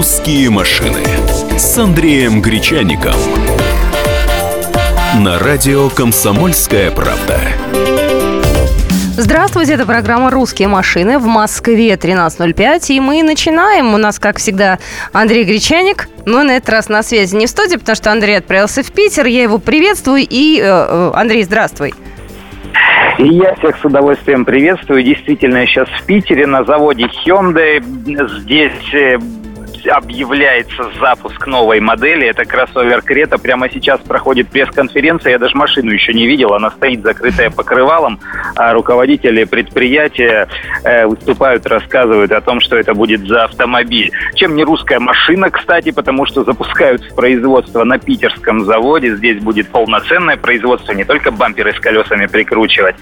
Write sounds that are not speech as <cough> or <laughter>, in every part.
«Русские машины» с Андреем Гречаником. На радио «Комсомольская правда». Здравствуйте, это программа «Русские машины» в Москве 13.05. И мы начинаем. У нас, как всегда, Андрей Гречаник. Но на этот раз на связи не в студии, потому что Андрей отправился в Питер. Я его приветствую. И, э, э Андрей, здравствуй. И я всех с удовольствием приветствую. Действительно, я сейчас в Питере на заводе Hyundai. Здесь э, объявляется запуск новой модели. Это кроссовер Крета. Прямо сейчас проходит пресс-конференция. Я даже машину еще не видел. Она стоит закрытая покрывалом. А руководители предприятия э, выступают, рассказывают о том, что это будет за автомобиль. Чем не русская машина, кстати, потому что запускают в производство на питерском заводе. Здесь будет полноценное производство, не только бамперы с колесами прикручивать.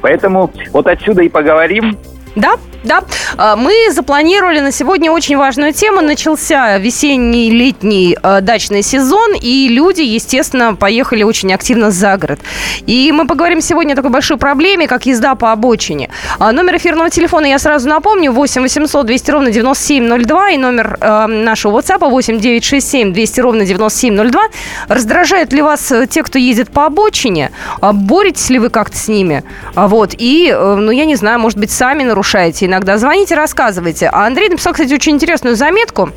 Поэтому вот отсюда и поговорим. Да, да. А, мы запланировали на сегодня очень важную тему. Начался весенний, летний э, дачный сезон, и люди, естественно, поехали очень активно за город. И мы поговорим сегодня о такой большой проблеме, как езда по обочине. А, номер эфирного телефона я сразу напомню. 8 800 200 ровно 9702 и номер нашего WhatsApp 8 967 200 ровно 9702. Раздражают ли вас э, те, кто ездит по обочине? А, боретесь ли вы как-то с ними? А, вот. И, э, ну, я не знаю, может быть, сами нарушаете нарушаете иногда. Звоните, рассказывайте. А Андрей написал, кстати, очень интересную заметку.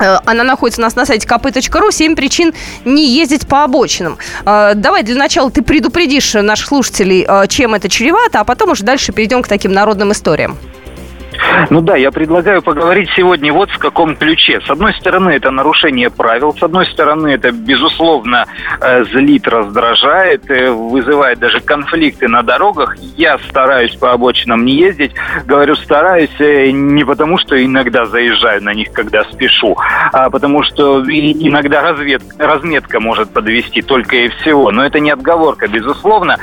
Э, она находится у нас на сайте kp.ru. Семь причин не ездить по обочинам. Э, давай для начала ты предупредишь наших слушателей, э, чем это чревато, а потом уже дальше перейдем к таким народным историям. Ну да, я предлагаю поговорить сегодня вот в каком ключе. С одной стороны, это нарушение правил, с одной стороны, это, безусловно, э, злит, раздражает, э, вызывает даже конфликты на дорогах. Я стараюсь по обочинам не ездить. Говорю, стараюсь э, не потому, что иногда заезжаю на них, когда спешу, а потому что иногда развед, разметка может подвести только и всего. Но это не отговорка, безусловно.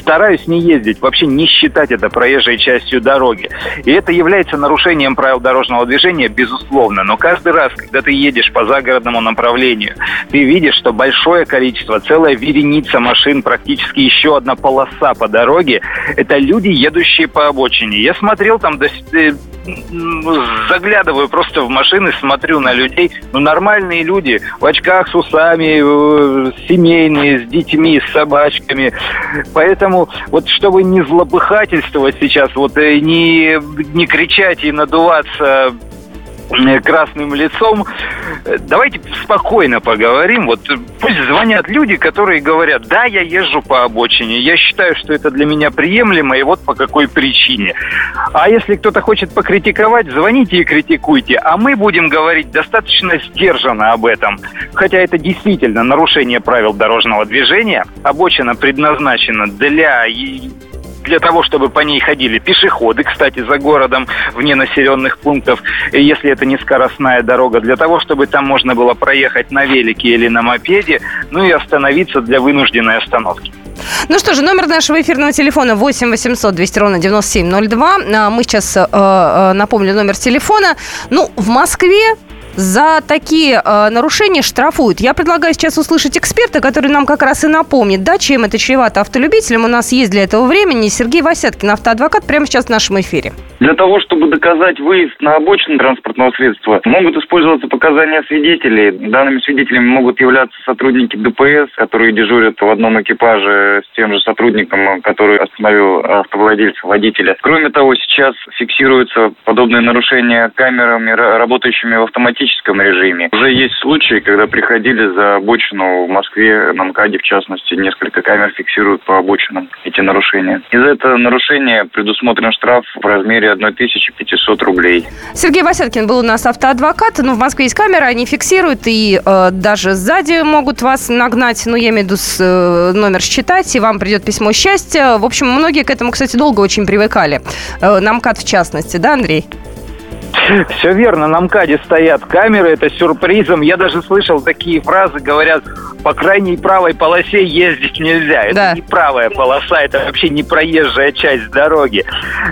Стараюсь не ездить, вообще не считать это проезжей частью дороги. И это является является нарушением правил дорожного движения, безусловно. Но каждый раз, когда ты едешь по загородному направлению, ты видишь, что большое количество, целая вереница машин, практически еще одна полоса по дороге, это люди, едущие по обочине. Я смотрел там до э, заглядываю просто в машины, смотрю на людей. Ну, нормальные люди, в очках с усами, э, семейные, с детьми, с собачками. Поэтому вот чтобы не злобыхательствовать сейчас, вот э, не, не кричать и надуваться Э, красным лицом. Давайте спокойно поговорим. Вот пусть звонят люди, которые говорят, да, я езжу по обочине, я считаю, что это для меня приемлемо, и вот по какой причине. А если кто-то хочет покритиковать, звоните и критикуйте. А мы будем говорить достаточно сдержанно об этом. Хотя это действительно нарушение правил дорожного движения. Обочина предназначена для для того, чтобы по ней ходили пешеходы, кстати, за городом, вне населенных пунктов, если это не скоростная дорога, для того, чтобы там можно было проехать на велике или на мопеде, ну и остановиться для вынужденной остановки. Ну что же, номер нашего эфирного телефона 8 800 200 ровно 9702. А, мы сейчас э, э, напомню номер телефона. Ну, в Москве за такие э, нарушения штрафуют. Я предлагаю сейчас услышать эксперта, который нам как раз и напомнит, да, чем это чревато автолюбителям. У нас есть для этого времени Сергей Васяткин, автоадвокат, прямо сейчас в нашем эфире. Для того, чтобы доказать выезд на обочину транспортного средства, могут использоваться показания свидетелей. Данными свидетелями могут являться сотрудники ДПС, которые дежурят в одном экипаже с тем же сотрудником, который остановил автовладельца, водителя. Кроме того, сейчас фиксируются подобные нарушения камерами, работающими в автоматическом режиме. Уже есть случаи, когда приходили за обочину в Москве, на МКАДе в частности, несколько камер фиксируют по обочинам эти нарушения. Из-за этого нарушения предусмотрен штраф в размере 1500 рублей. Сергей Васяткин был у нас автоадвокат. Ну, в Москве есть камеры, они фиксируют и э, даже сзади могут вас нагнать. Ну, я имею в виду с, э, номер считать, и вам придет письмо счастья. В общем, многие к этому, кстати, долго очень привыкали. Э, на МКАД в частности, да, Андрей? Все верно, на МКАДе стоят камеры, это сюрпризом. Я даже слышал такие фразы, говорят, по крайней правой полосе ездить нельзя. Это да. не правая полоса, это вообще не проезжая часть дороги.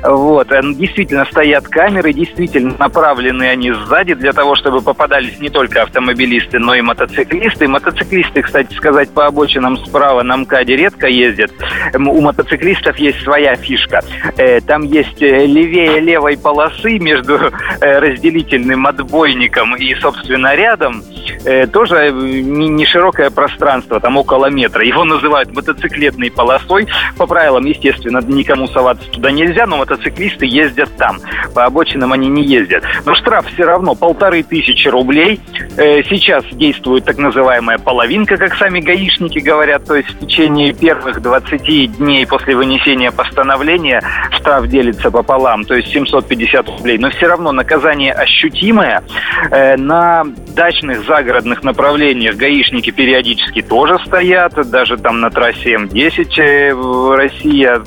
Вот. Действительно стоят камеры, действительно направлены они сзади для того, чтобы попадались не только автомобилисты, но и мотоциклисты. Мотоциклисты, кстати сказать, по обочинам справа на МКАДе редко ездят. У мотоциклистов есть своя фишка. Э, там есть э, левее левой полосы между э, <laughs> разделительным отбойником и, собственно, рядом, э, тоже не, не широкое пространство, там около метра. Его называют мотоциклетной полосой. По правилам, естественно, никому соваться туда нельзя, но мотоциклисты ездят там. По обочинам они не ездят. Но штраф все равно полторы тысячи рублей. Э, сейчас действует так называемая половинка, как сами гаишники говорят, то есть в течение первых 20 дней после вынесения постановления штраф делится пополам, то есть 750 рублей. Но все равно наказание ощутимое. Э, на дачных загородных направлениях гаишники периодически тоже стоят, даже там на трассе М10 э, Россия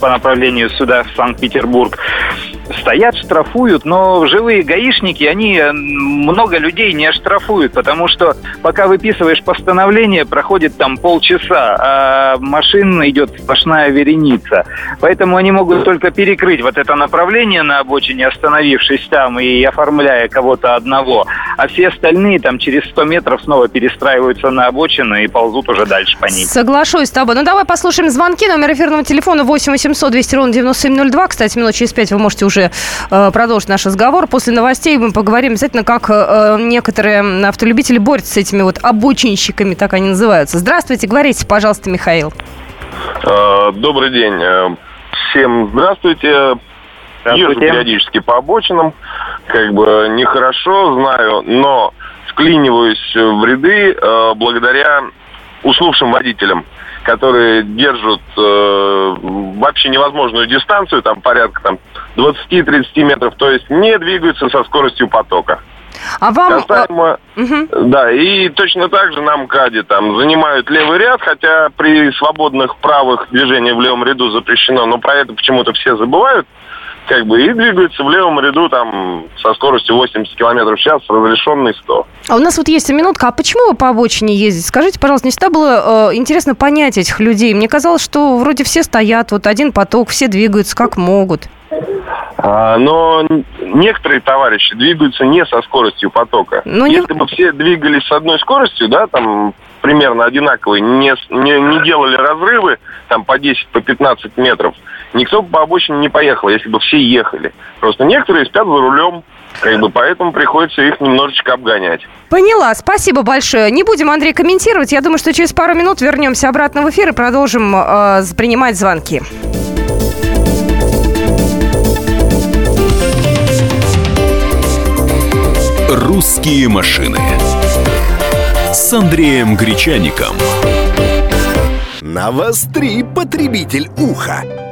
по направлению сюда, в Санкт-Петербург. Стоят, штрафуют, но живые гаишники, они много людей не оштрафуют, потому что пока выписываешь постановление, проходит там полчаса, а машин идет сплошная вереница. Поэтому они могут только перекрыть вот это направление на обочине, остановившись там и оформляя кого-то одного. А все остальные там через 100 метров снова перестраиваются на обочину и ползут уже дальше по ней. Соглашусь с тобой. Ну, давай послушаем звонки. Номер эфирного телефона 8 800 200 ровно 9702. Кстати, минут через пять вы можете уже э, продолжить наш разговор. После новостей мы поговорим обязательно, как э, некоторые автолюбители борются с этими вот обочинщиками, так они называются. Здравствуйте, говорите, пожалуйста, Михаил. Э, добрый день. Э, всем здравствуйте. Езжу периодически по обочинам. Как бы нехорошо, знаю, но вклиниваюсь в ряды э, благодаря уснувшим водителям, которые держат э, вообще невозможную дистанцию, там порядка там, 20-30 метров, то есть не двигаются со скоростью потока. А вам... Касаемо... Угу. Да, и точно так же на МКАДе там занимают левый ряд, хотя при свободных правых движение в левом ряду запрещено, но про это почему-то все забывают как бы, и двигаются в левом ряду там со скоростью 80 км в час, разрешенный 100. А у нас вот есть минутка. А почему вы по обочине ездите? Скажите, пожалуйста, не всегда было э, интересно понять этих людей. Мне казалось, что вроде все стоят, вот один поток, все двигаются как могут. А, но некоторые товарищи двигаются не со скоростью потока. Но ну, Если не... бы все двигались с одной скоростью, да, там примерно одинаковые, не, не, не делали разрывы там по 10, по 15 метров, никто бы по обочине не поехал, если бы все ехали. Просто некоторые спят за рулем, как бы поэтому приходится их немножечко обгонять. Поняла, спасибо большое. Не будем, Андрей, комментировать. Я думаю, что через пару минут вернемся обратно в эфир и продолжим э, принимать звонки. «Русские машины» с Андреем Гречаником. Навостри, потребитель уха!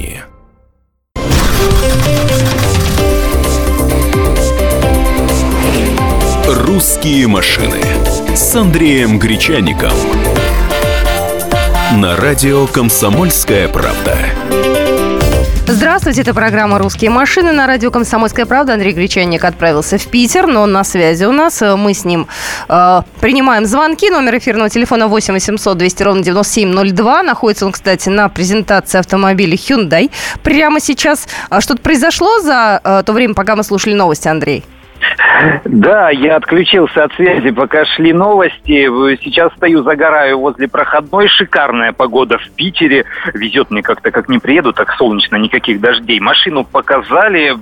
«Русские машины» с Андреем Гречаником. На радио «Комсомольская правда». Здравствуйте, это программа «Русские машины» на радио «Комсомольская правда». Андрей Гречанник отправился в Питер, но он на связи у нас. Мы с ним э, принимаем звонки. Номер эфирного телефона 8 800 200 ровно 9702. Находится он, кстати, на презентации автомобиля Hyundai. Прямо сейчас а что-то произошло за э, то время, пока мы слушали новости, Андрей? Да, я отключился от связи, пока шли новости. Сейчас стою, загораю возле проходной. Шикарная погода в Питере. Везет мне как-то, как не приеду, так солнечно, никаких дождей. Машину показали,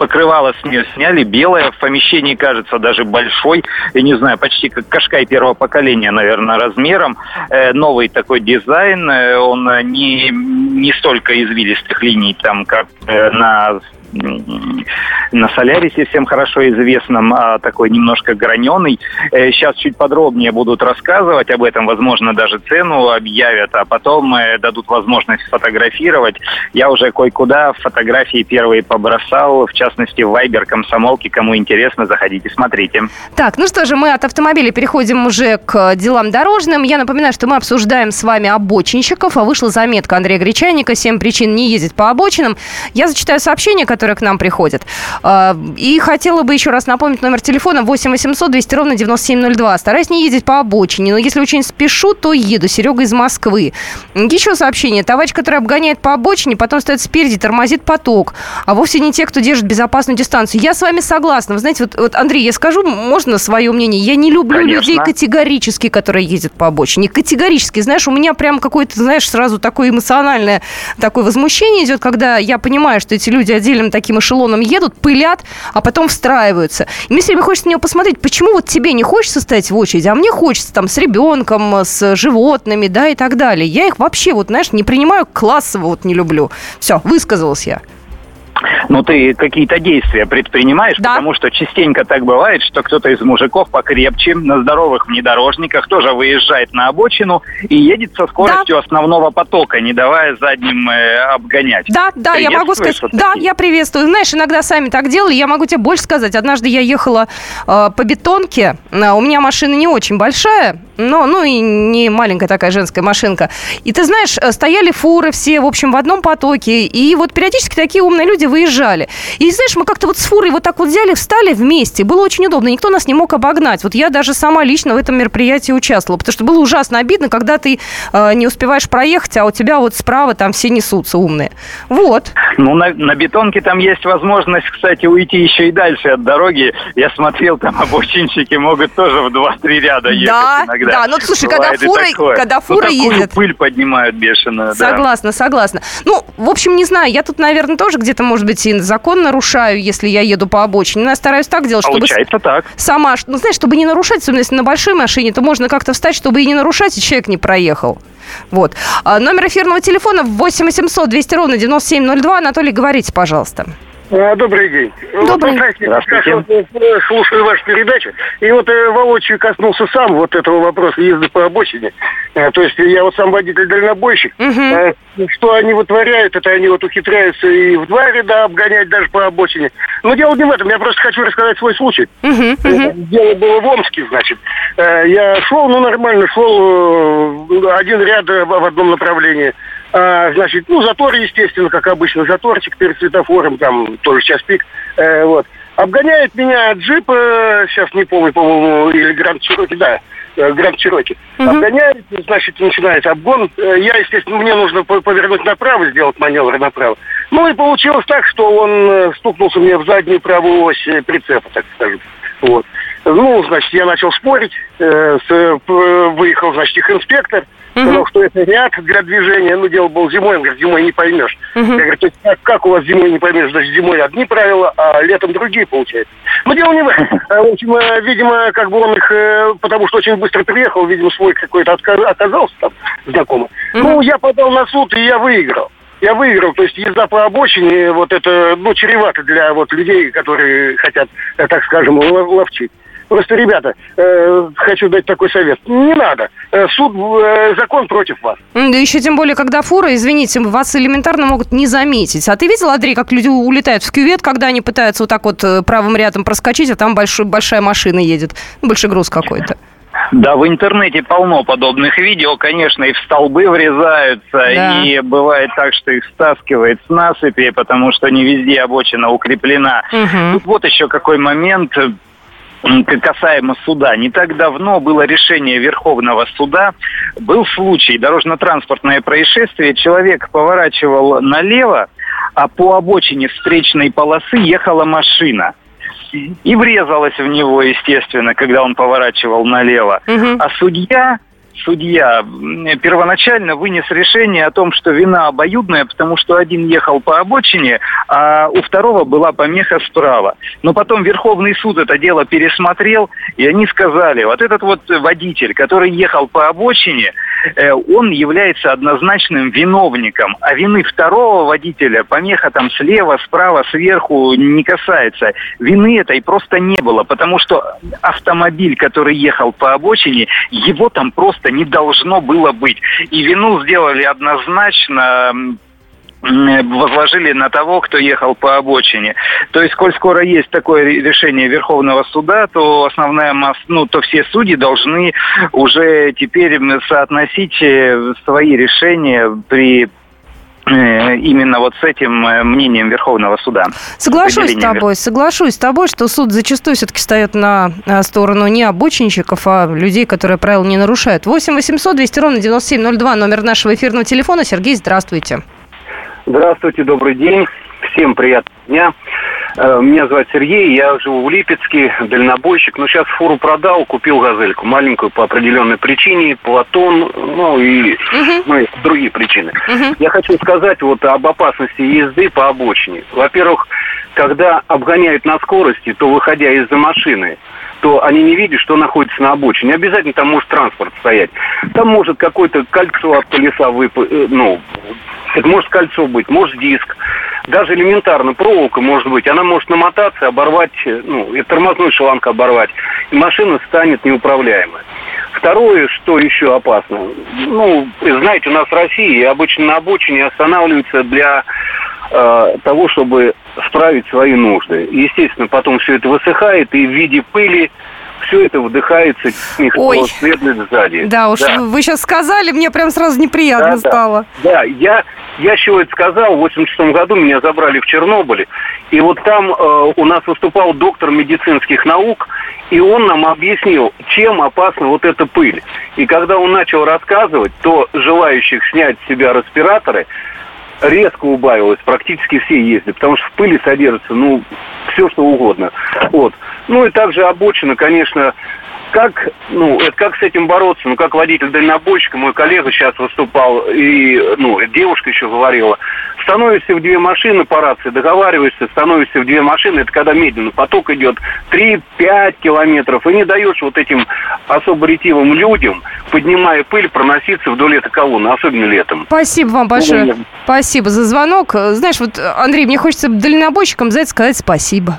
покрывало с нее сняли, белое, в помещении кажется даже большой, я не знаю, почти как Кашкай первого поколения, наверное, размером. Э, новый такой дизайн, э, он не, не столько извилистых линий, там, как э, на на Солярисе всем хорошо известном, а такой немножко граненый. Э, сейчас чуть подробнее будут рассказывать об этом, возможно, даже цену объявят, а потом э, дадут возможность сфотографировать. Я уже кое-куда фотографии первые побросал, в частности, в Вайбер комсомолки. Кому интересно, заходите, смотрите. Так, ну что же, мы от автомобиля переходим уже к делам дорожным. Я напоминаю, что мы обсуждаем с вами обочинщиков, а вышла заметка Андрея Гречаника «Семь причин не ездить по обочинам». Я зачитаю сообщение, которое которые к нам приходят. А, и хотела бы еще раз напомнить номер телефона 8 800 200 ровно 9702. Стараюсь не ездить по обочине, но если очень спешу, то еду. Серега из Москвы. Еще сообщение. Товарищ, который обгоняет по обочине, потом стоит спереди, тормозит поток. А вовсе не те, кто держит безопасную дистанцию. Я с вами согласна. Вы знаете, вот, вот Андрей, я скажу, можно свое мнение? Я не люблю Конечно. людей категорически, которые ездят по обочине. Категорически. Знаешь, у меня прям какое-то, знаешь, сразу такое эмоциональное такое возмущение идет, когда я понимаю, что эти люди отдельным таким эшелоном едут, пылят, а потом встраиваются. И мне все время хочется на него посмотреть, почему вот тебе не хочется стоять в очереди, а мне хочется там с ребенком, с животными, да, и так далее. Я их вообще, вот, знаешь, не принимаю классово, вот не люблю. Все, высказалась я ну, ты какие-то действия предпринимаешь, да. потому что частенько так бывает, что кто-то из мужиков покрепче на здоровых внедорожниках тоже выезжает на обочину и едет со скоростью да. основного потока, не давая задним э, обгонять. Да, да, я могу сказать, вот да, я приветствую. Знаешь, иногда сами так делали, я могу тебе больше сказать. Однажды я ехала э, по бетонке, э, у меня машина не очень большая, но, ну и не маленькая такая женская машинка. И ты знаешь, э, стояли фуры все, в общем, в одном потоке, и вот периодически такие умные люди выезжали. И знаешь, мы как-то вот с фурой вот так вот взяли, встали вместе. Было очень удобно, никто нас не мог обогнать. Вот я даже сама лично в этом мероприятии участвовала, потому что было ужасно обидно, когда ты э, не успеваешь проехать, а у тебя вот справа там все несутся умные. Вот. Ну, на, на бетонке там есть возможность, кстати, уйти еще и дальше от дороги. Я смотрел, там обочинщики могут тоже в 2-3 ряда ехать да, иногда. Да, ну слушай, когда фуры, когда фуры ну, ездят... пыль поднимают бешеную. Согласна, да. согласна. Ну, в общем, не знаю, я тут, наверное, тоже где-то, может быть, и закон нарушаю, если я еду по обочине. Но я стараюсь так делать, чтобы... Получается так. Сама, ну, знаешь, чтобы не нарушать, особенно если на большой машине, то можно как-то встать, чтобы и не нарушать, и человек не проехал. Вот. А, номер эфирного телефона 8 800 200 ровно 9702. Анатолий, говорите, пожалуйста. А, добрый день. Добрый. Вот, Здравствуйте. Я слушаю вашу передачу. И вот э, Володь коснулся сам вот этого вопроса езды по обочине. Э, то есть я вот сам водитель-дальнобойщик. Угу. Что они вытворяют, это они вот ухитряются и в два ряда обгонять даже по обочине. Но дело не в этом. Я просто хочу рассказать свой случай. Угу, угу. Дело было в Омске, значит. Я шел, ну нормально, шел один ряд в одном направлении. А, значит, ну, затор, естественно, как обычно, заторчик перед светофором, там тоже час пик, э, вот. Обгоняет меня джип, э, сейчас не помню, по-моему, или Гранд Чироки, да, э, Гранд Чироки. Угу. Обгоняет, значит, начинается обгон. Э, я, естественно, мне нужно повернуть направо, сделать маневр направо. Ну и получилось так, что он э, стукнулся мне в заднюю правую ось прицепа, так скажем. Вот. Ну, значит, я начал спорить, э, с, э, выехал, значит, их инспектор, uh-huh. сказал, что это ряд для движения, ну, дело было зимой, он говорит, зимой не поймешь. Uh-huh. Я говорю, то есть как, как у вас зимой не поймешь, значит, зимой одни правила, а летом другие, получается. Но дело не в этом. Э, <laughs> в общем, э, видимо, как бы он их, потому что очень быстро приехал, видимо, свой какой-то оказался там знакомый. Uh-huh. Ну, я подал на суд, и я выиграл я выиграл. То есть езда по обочине, вот это, ну, чревато для вот людей, которые хотят, так скажем, ловчить. Просто, ребята, э, хочу дать такой совет. Не надо. Э, суд, э, закон против вас. Да еще тем более, когда фура, извините, вас элементарно могут не заметить. А ты видел, Андрей, как люди улетают в кювет, когда они пытаются вот так вот э, правым рядом проскочить, а там большой, большая машина едет, большой груз какой-то? Да, в интернете полно подобных видео, конечно, и в столбы врезаются, да. и бывает так, что их стаскивает с насыпи, потому что не везде обочина укреплена. Угу. Тут вот еще какой момент касаемо суда. Не так давно было решение Верховного суда. Был случай, дорожно-транспортное происшествие. Человек поворачивал налево, а по обочине встречной полосы ехала машина. И врезалась в него, естественно, когда он поворачивал налево. Угу. А судья судья первоначально вынес решение о том, что вина обоюдная, потому что один ехал по обочине, а у второго была помеха справа. Но потом Верховный суд это дело пересмотрел, и они сказали, вот этот вот водитель, который ехал по обочине, он является однозначным виновником, а вины второго водителя, помеха там слева, справа, сверху не касается. Вины этой просто не было, потому что автомобиль, который ехал по обочине, его там просто не должно было быть. И вину сделали однозначно возложили на того, кто ехал по обочине. То есть, коль скоро есть такое решение Верховного суда, то основная масса, ну, то все судьи должны уже теперь соотносить э, свои решения при Э, именно вот с этим э, мнением Верховного суда. Соглашусь с тобой, соглашусь с тобой, что суд зачастую все-таки встает на сторону не обочинщиков, а людей, которые правила не нарушают. 8 800 200 ровно 9702, номер нашего эфирного телефона. Сергей, здравствуйте. Здравствуйте, добрый день. Всем приятного дня. Э, меня зовут Сергей, я живу в Липецке, дальнобойщик. Но сейчас фуру продал, купил газельку маленькую по определенной причине, Платон, ну и uh-huh. ну, и другие причины. Uh-huh. Я хочу сказать вот об опасности езды по обочине. Во-первых, когда обгоняют на скорости, то выходя из-за машины, то они не видят, что находится на обочине. Не обязательно там может транспорт стоять. Там может какое-то кольцо от колеса вып... Э, ну, это может кольцо быть, может диск. Даже элементарно проволока может быть. Она может намотаться, оборвать, ну, и тормозной шланг оборвать. И машина станет неуправляемой. Второе, что еще опасно. Ну, знаете, у нас в России обычно на обочине останавливаются для э, того, чтобы справить свои нужды. Естественно, потом все это высыхает, и в виде пыли все это вдыхается, Ой. следует сзади. Да уж, да. вы сейчас сказали, мне прям сразу неприятно да, стало. Да, да. я, я чего это сказал, в 86 году меня забрали в Чернобыле, и вот там э, у нас выступал доктор медицинских наук, и он нам объяснил, чем опасна вот эта пыль. И когда он начал рассказывать, то желающих снять с себя респираторы резко убавилось, практически все ездят, потому что в пыли содержится, ну, все что угодно. Вот. Ну и также обочина, конечно, как, ну, это как с этим бороться? Ну, как водитель дальнобойщика, мой коллега сейчас выступал, и, ну, девушка еще говорила, становишься в две машины по рации, договариваешься, становишься в две машины, это когда медленно поток идет 3-5 километров, и не даешь вот этим особо ретивым людям, поднимая пыль, проноситься вдоль этой колонны, особенно летом. Спасибо вам большое. Ну, спасибо за звонок. Знаешь, вот, Андрей, мне хочется дальнобойщикам за это сказать спасибо.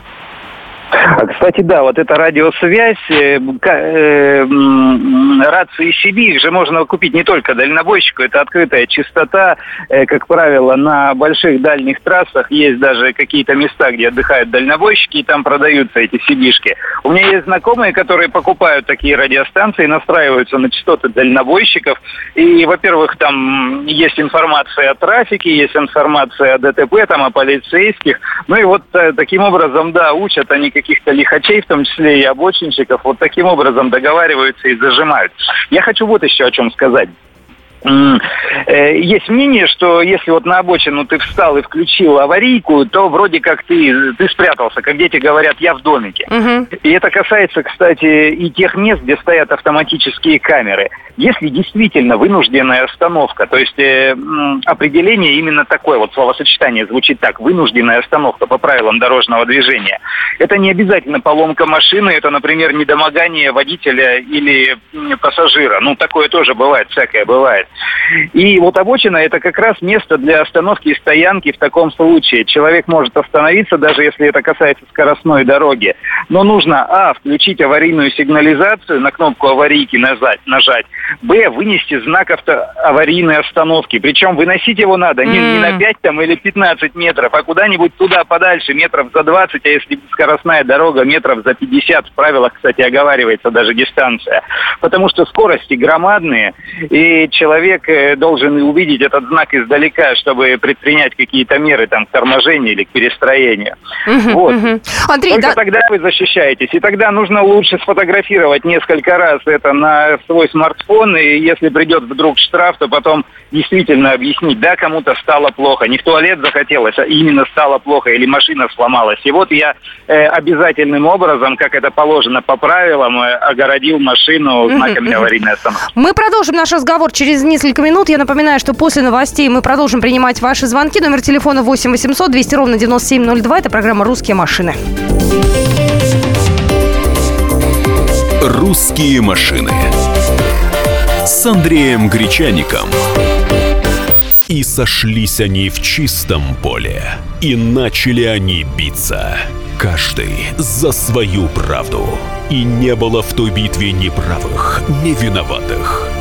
А, кстати, да, вот эта радиосвязь, э, э, рации CB, их же можно купить не только дальнобойщику, это открытая частота, э, как правило, на больших дальних трассах есть даже какие-то места, где отдыхают дальнобойщики, и там продаются эти cb У меня есть знакомые, которые покупают такие радиостанции, настраиваются на частоты дальнобойщиков, и, во-первых, там есть информация о трафике, есть информация о ДТП, там, о полицейских, ну и вот э, таким образом, да, учат они каких-то лихачей, в том числе и обочинщиков, вот таким образом договариваются и зажимают. Я хочу вот еще о чем сказать. Э, есть мнение, что если вот на обочину ты встал и включил аварийку, то вроде как ты, ты спрятался, как дети говорят, я в домике. Угу. И это касается, кстати, и тех мест, где стоят автоматические камеры. Если действительно вынужденная остановка, то есть э, определение именно такое, вот словосочетание звучит так, вынужденная остановка по правилам дорожного движения, это не обязательно поломка машины, это, например, недомогание водителя или пассажира. Ну, такое тоже бывает, всякое бывает. И вот обочина – это как раз место для остановки и стоянки в таком случае. Человек может остановиться, даже если это касается скоростной дороги. Но нужно, а, включить аварийную сигнализацию, на кнопку аварийки нажать, нажать б, вынести знак авто, аварийной остановки. Причем выносить его надо не, не на 5 там, или 15 метров, а куда-нибудь туда подальше, метров за 20, а если скоростная дорога, метров за 50. В правилах, кстати, оговаривается даже дистанция. Потому что скорости громадные, и человек человек э, должен увидеть этот знак издалека, чтобы предпринять какие-то меры там, к торможению или к перестроению. Угу, вот. Угу. Андрей, Только да... тогда вы защищаетесь. И тогда нужно лучше сфотографировать несколько раз это на свой смартфон, и если придет вдруг штраф, то потом действительно объяснить, да, кому-то стало плохо, не в туалет захотелось, а именно стало плохо, или машина сломалась. И вот я э, обязательным образом, как это положено по правилам, э, огородил машину знаками аварийной остановки. Мы продолжим наш разговор через несколько минут. Я напоминаю, что после новостей мы продолжим принимать ваши звонки. Номер телефона 8 800 200 ровно 9702. Это программа «Русские машины». «Русские машины» с Андреем Гречаником. И сошлись они в чистом поле, и начали они биться. Каждый за свою правду. И не было в той битве ни правых, ни виноватых.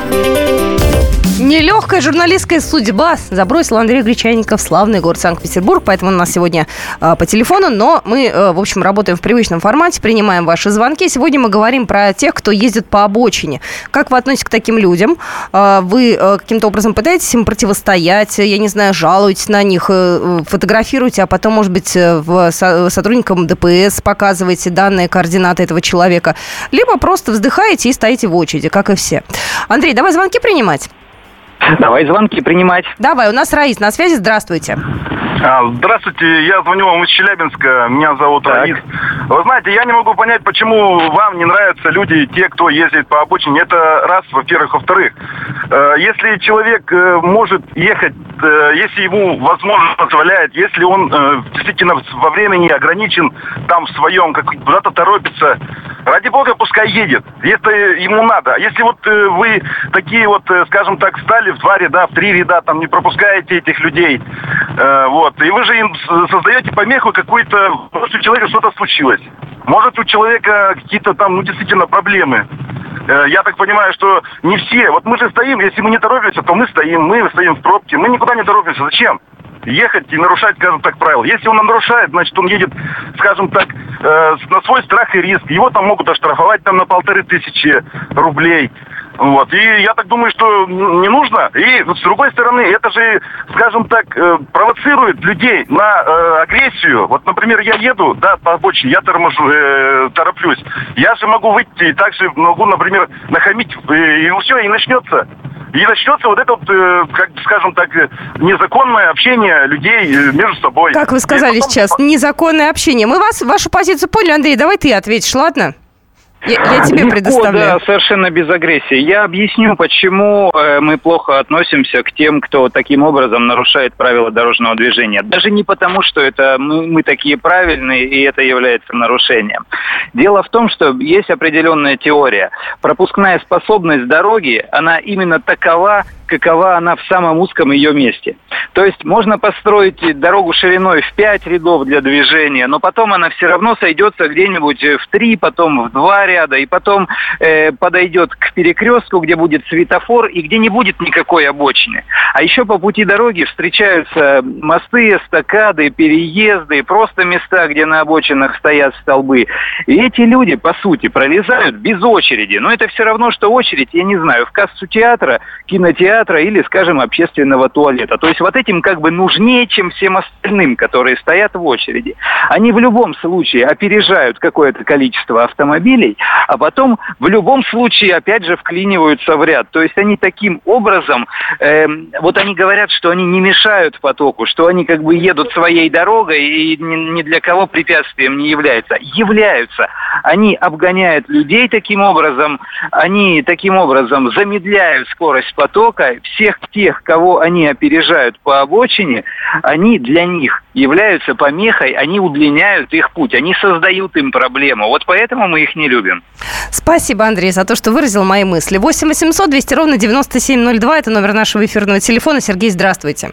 Нелегкая журналистская судьба забросила Андрея Гречаника в славный город Санкт-Петербург, поэтому он у нас сегодня э, по телефону, но мы, э, в общем, работаем в привычном формате, принимаем ваши звонки. Сегодня мы говорим про тех, кто ездит по обочине. Как вы относитесь к таким людям? Э, вы э, каким-то образом пытаетесь им противостоять, я не знаю, жалуетесь на них, э, фотографируете, а потом, может быть, э, в со- сотрудникам ДПС показываете данные координаты этого человека, либо просто вздыхаете и стоите в очереди, как и все. Андрей, давай звонки принимать. Давай звонки принимать. Давай, у нас Раис на связи, здравствуйте. А, Здравствуйте, я звоню вам из Челябинска, меня зовут Так. Вы знаете, я не могу понять, почему вам не нравятся люди, те, кто ездит по обочине. Это раз, во-первых. Во-вторых, э, если человек э, может ехать, э, если ему возможность позволяет, если он действительно во времени ограничен там в своем, как куда-то торопится, ради бога, пускай едет, если ему надо. Если вот вы такие вот, скажем так, встали в два ряда, в три ряда, там не пропускаете этих людей, э, вот, и вы же им создаете помеху какую-то, может, у человека что-то случилось. Может, у человека какие-то там, ну, действительно, проблемы. Э, Я так понимаю, что не все. Вот мы же стоим, если мы не торопимся, то мы стоим, мы стоим в пробке, мы никуда не торопимся. Зачем? Ехать и нарушать, скажем так, правила. Если он нарушает, значит, он едет, скажем так, э, на свой страх и риск. Его там могут оштрафовать там на полторы тысячи рублей. Вот. И я так думаю, что не нужно. И с другой стороны, это же, скажем так, э, провоцирует людей на э, агрессию. Вот, например, я еду, да, по обочине, я торможу, э, тороплюсь. Я же могу выйти и также могу, например, нахамить, э, и все, и начнется. И начнется вот это вот, э, как скажем так, незаконное общение людей э, между собой. Как вы И сказали потом- сейчас, незаконное общение. Мы вас, вашу позицию поняли, Андрей, давай ты ответишь, ладно? Я, я <laughs> тебе Легко, предоставляю. да, совершенно без агрессии. Я объясню, почему э, мы плохо относимся к тем, кто таким образом нарушает правила дорожного движения. Даже не потому, что это мы, мы такие правильные, и это является нарушением. Дело в том, что есть определенная теория. Пропускная способность дороги, она именно такова, какова она в самом узком ее месте. То есть можно построить дорогу шириной в 5 рядов для движения, но потом она все равно сойдется где-нибудь в 3, потом в 2 ряда, и потом э, подойдет к перекрестку, где будет светофор, и где не будет никакой обочины. А еще по пути дороги встречаются мосты, эстакады, переезды, просто места, где на обочинах стоят столбы. И эти люди, по сути, пролезают без очереди. Но это все равно, что очередь, я не знаю, в кассу театра, кинотеатра или, скажем, общественного туалета. То есть вот этим как бы нужнее, чем всем остальным, которые стоят в очереди. Они в любом случае опережают какое-то количество автомобилей, а потом в любом случае опять же вклиниваются в ряд. То есть они таким образом, эм, вот они говорят, что они не мешают потоку, что они как бы едут своей дорогой и ни для кого препятствием не являются. Являются. Они обгоняют людей таким образом, они таким образом замедляют скорость потока. Всех тех, кого они опережают по обочине, они для них являются помехой, они удлиняют их путь, они создают им проблему. Вот поэтому мы их не любим. Спасибо, Андрей, за то, что выразил мои мысли. 8 800 200 ровно 9702. Это номер нашего эфирного телефона. Сергей, здравствуйте.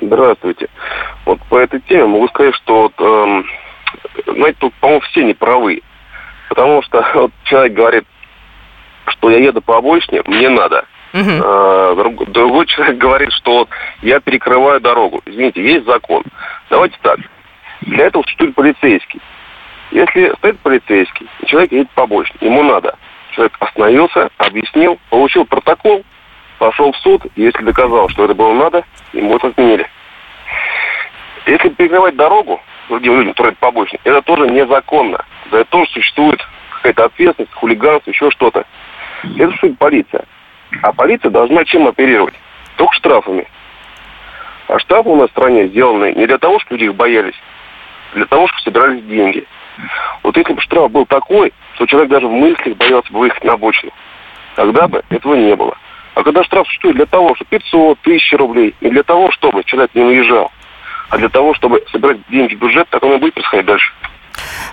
Здравствуйте. Вот по этой теме могу сказать, что вот, эм, знаете, тут, по-моему, все не правы. Потому что <laughs> вот человек говорит, что я еду по обочине, мне надо. Друг- другой человек говорит, что я перекрываю дорогу. Извините, есть закон. Давайте так. Для этого существует полицейский. Если стоит полицейский, человек едет по обочине, ему надо. Человек остановился, объяснил, получил протокол, пошел в суд, если доказал, что это было надо, ему это отменили. Если перекрывать дорогу другим людям, которые по обочине, это тоже незаконно. За это тоже существует какая-то ответственность, хулиганство, еще что-то. Это существует полиция. А полиция должна чем оперировать? Только штрафами. А штрафы у нас в стране сделаны не для того, чтобы люди их боялись, а для того, чтобы собирались деньги. Вот если бы штраф был такой, что человек даже в мыслях боялся бы выехать на обочину, тогда бы этого не было. А когда штраф существует для того, что 500, 1000 рублей, не для того, чтобы человек не уезжал, а для того, чтобы собирать деньги в бюджет, так оно и будет происходить дальше.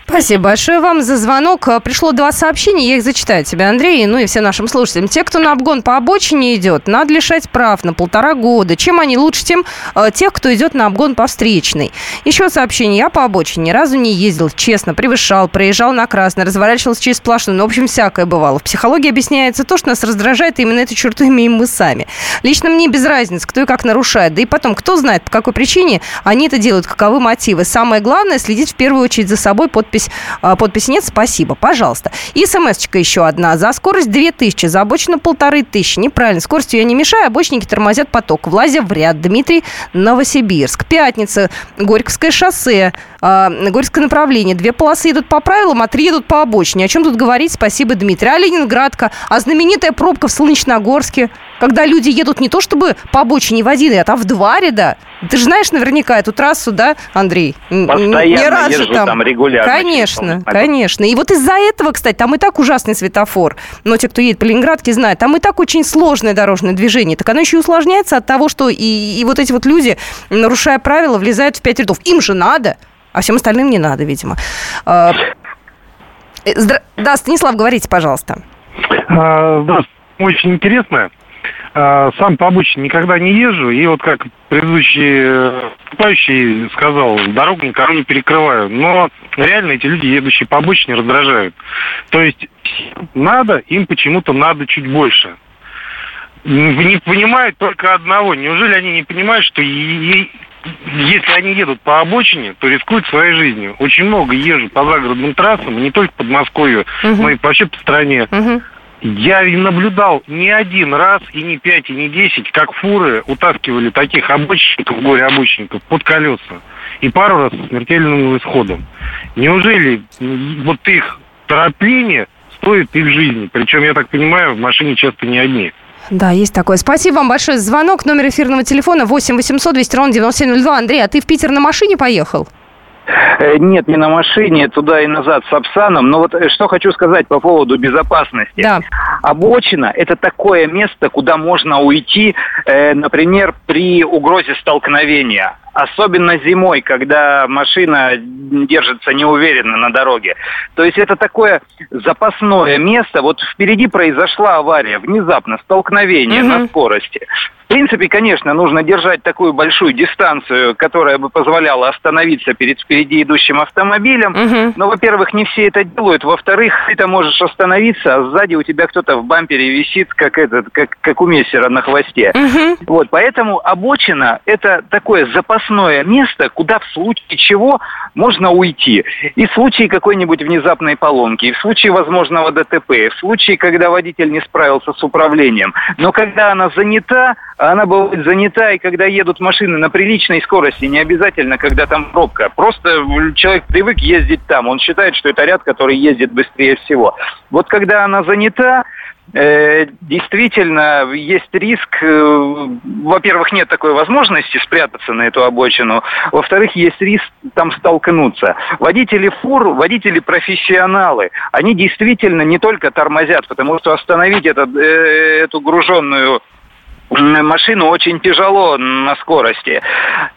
Спасибо большое вам за звонок. Пришло два сообщения, я их зачитаю тебе, Андрей, ну и всем нашим слушателям. Те, кто на обгон по обочине идет, надо лишать прав на полтора года. Чем они лучше, тем э, тех, кто идет на обгон по встречной. Еще сообщение. Я по обочине ни разу не ездил, честно, превышал, проезжал на красный, разворачивался через сплошную. Ну, в общем, всякое бывало. В психологии объясняется то, что нас раздражает, именно эту черту имеем мы сами. Лично мне без разницы, кто и как нарушает. Да и потом, кто знает, по какой причине они это делают, каковы мотивы. Самое главное, следить в первую очередь за собой, подпись, а, подписи нет, спасибо, пожалуйста. И смс-очка еще одна. За скорость 2000, за обочину полторы тысячи. Неправильно, скоростью я не мешаю, обочники тормозят поток. Влазя в ряд. Дмитрий, Новосибирск. Пятница, Горьковское шоссе, э, Горьковское направление. Две полосы идут по правилам, а три идут по обочине. О чем тут говорить? Спасибо, Дмитрий. А Ленинградка, а знаменитая пробка в Солнечногорске, когда люди едут не то чтобы по обочине в один ряд, а в два ряда. Ты же знаешь наверняка эту трассу, да, Андрей? Постоянно не раз езжу там, там регулярно. Конечно, конечно. И вот из-за этого, кстати, там и так ужасный светофор. Но те, кто едет по Ленинградке, знают, там и так очень сложное дорожное движение. Так оно еще и усложняется от того, что и, и вот эти вот люди, нарушая правила, влезают в пять рядов. Им же надо, а всем остальным не надо, видимо. А, э, здра... Да, Станислав, говорите, пожалуйста. А, да, очень интересно. А, сам по обычно никогда не езжу, и вот как предыдущий покупающий сказал, дорогу никому не перекрываю. Но реально эти люди, едущие по обочине, раздражают. То есть надо, им почему-то надо чуть больше. Не понимают только одного. Неужели они не понимают, что если они едут по обочине, то рискуют своей жизнью. Очень много езжу по загородным трассам, не только по Подмосковью, uh-huh. но и вообще по стране. Uh-huh. Я наблюдал не один раз, и не пять, и не десять, как фуры утаскивали таких обочинников, горе-обочинников под колеса. И пару раз с смертельным исходом. Неужели вот их торопление стоит их жизни? Причем, я так понимаю, в машине часто не одни. Да, есть такое. Спасибо вам большое звонок. Номер эфирного телефона 8 800 200 ровно 9702. Андрей, а ты в Питер на машине поехал? Э, нет, не на машине, туда и назад с Апсаном. Но вот э, что хочу сказать по поводу безопасности. Да. Обочина – это такое место, куда можно уйти, э, например, при угрозе столкновения. Особенно зимой, когда машина держится неуверенно на дороге. То есть это такое запасное место. Вот впереди произошла авария, внезапно столкновение угу. на скорости. В принципе, конечно, нужно держать такую большую дистанцию, которая бы позволяла остановиться перед впереди идущим автомобилем. Угу. Но, во-первых, не все это делают. Во-вторых, ты можешь остановиться, а сзади у тебя кто-то в бампере висит, как этот, как, как у мессера на хвосте. Угу. Вот, поэтому обочина – это такое запасное место, куда в случае чего можно уйти. И в случае какой-нибудь внезапной поломки, и в случае возможного ДТП, и в случае, когда водитель не справился с управлением. Но когда она занята, она бывает занята, и когда едут машины на приличной скорости, не обязательно, когда там пробка. Просто человек привык ездить там, он считает, что это ряд, который ездит быстрее всего. Вот когда она занята, действительно есть риск, э, во-первых, нет такой возможности спрятаться на эту обочину, во-вторых, есть риск там столкнуться. Водители фур, водители профессионалы, они действительно не только тормозят, потому что остановить этот, э, эту груженную машину очень тяжело на скорости.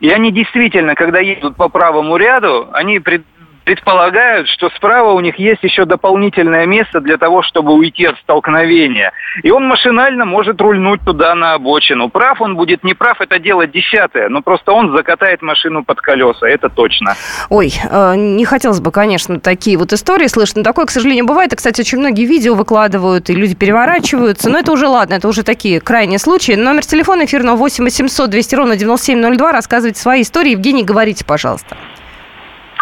И они действительно, когда едут по правому ряду, они пред, предполагают, что справа у них есть еще дополнительное место для того, чтобы уйти от столкновения. И он машинально может рульнуть туда на обочину. Прав он будет, не прав, это дело десятое. Но просто он закатает машину под колеса, это точно. Ой, э, не хотелось бы, конечно, такие вот истории слышать. Но такое, к сожалению, бывает. И, кстати, очень многие видео выкладывают, и люди переворачиваются. Но это уже ладно, это уже такие крайние случаи. Номер телефона эфирного 8 800 200 ровно 9702. Рассказывайте свои истории. Евгений, говорите, пожалуйста.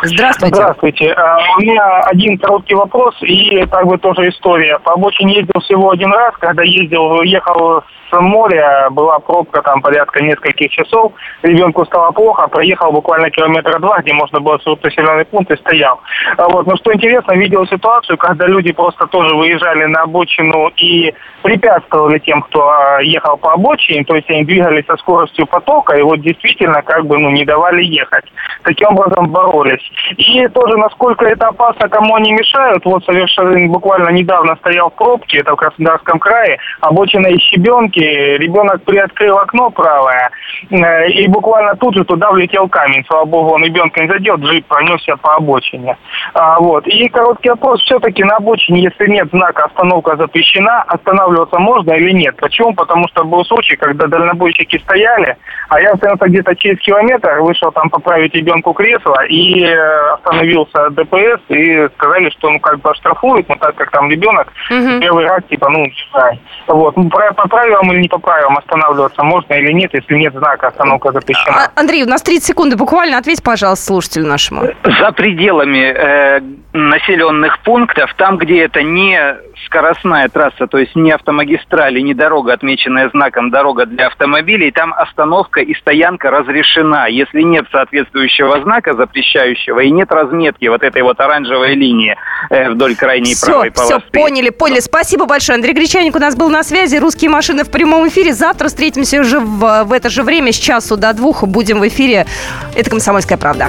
Здравствуйте. Здравствуйте. А, у меня один короткий вопрос и как бы тоже история. По обочине ездил всего один раз, когда ездил, ехал с моря, была пробка там порядка нескольких часов, ребенку стало плохо, проехал буквально километра два, где можно было совершить населенный пункт и стоял. А вот. Но что интересно, видел ситуацию, когда люди просто тоже выезжали на обочину и препятствовали тем, кто а, ехал по обочине, то есть они двигались со скоростью потока, и вот действительно как бы ну, не давали ехать. Таким образом боролись. И тоже, насколько это опасно, кому они мешают, вот совершенно буквально недавно стоял в пробке, это в Краснодарском крае, обочина из щебенки, ребенок приоткрыл окно правое, э, и буквально тут же туда влетел камень. Слава богу, он ребенка не задел, джип пронесся по обочине. А, вот. И короткий вопрос, все-таки на обочине, если нет знака «остановка запрещена», останавливаться можно или нет? Почему? Потому что был случай, когда дальнобойщики стояли, а я остался где-то через километр, вышел там поправить ребенку кресло и остановился ДПС, и сказали, что ну как бы оштрафуют, но так как там ребенок, угу. первый раз типа, ну, не Вот. Ну, по правилам или не по правилам останавливаться можно или нет, если нет знака «остановка запрещена». А, Андрей, у нас 30 секунд, буквально ответь, пожалуйста, слушателю нашему. За пределами э, населенных пунктов, там, где это не скоростная трасса, то есть не автомагистрали, не дорога, отмеченная знаком «дорога для автомобилей», там остановка и стоянка разрешена. Если нет соответствующего знака, запрещающего, и нет разметки вот этой вот оранжевой линии э, вдоль крайней все, правой полосы. Все, поняли, поняли. Спасибо большое. Андрей Гречаник у нас был на связи. «Русские машины» в прямом эфире. Завтра встретимся уже в, в это же время, с часу до двух. Будем в эфире. Это «Комсомольская правда».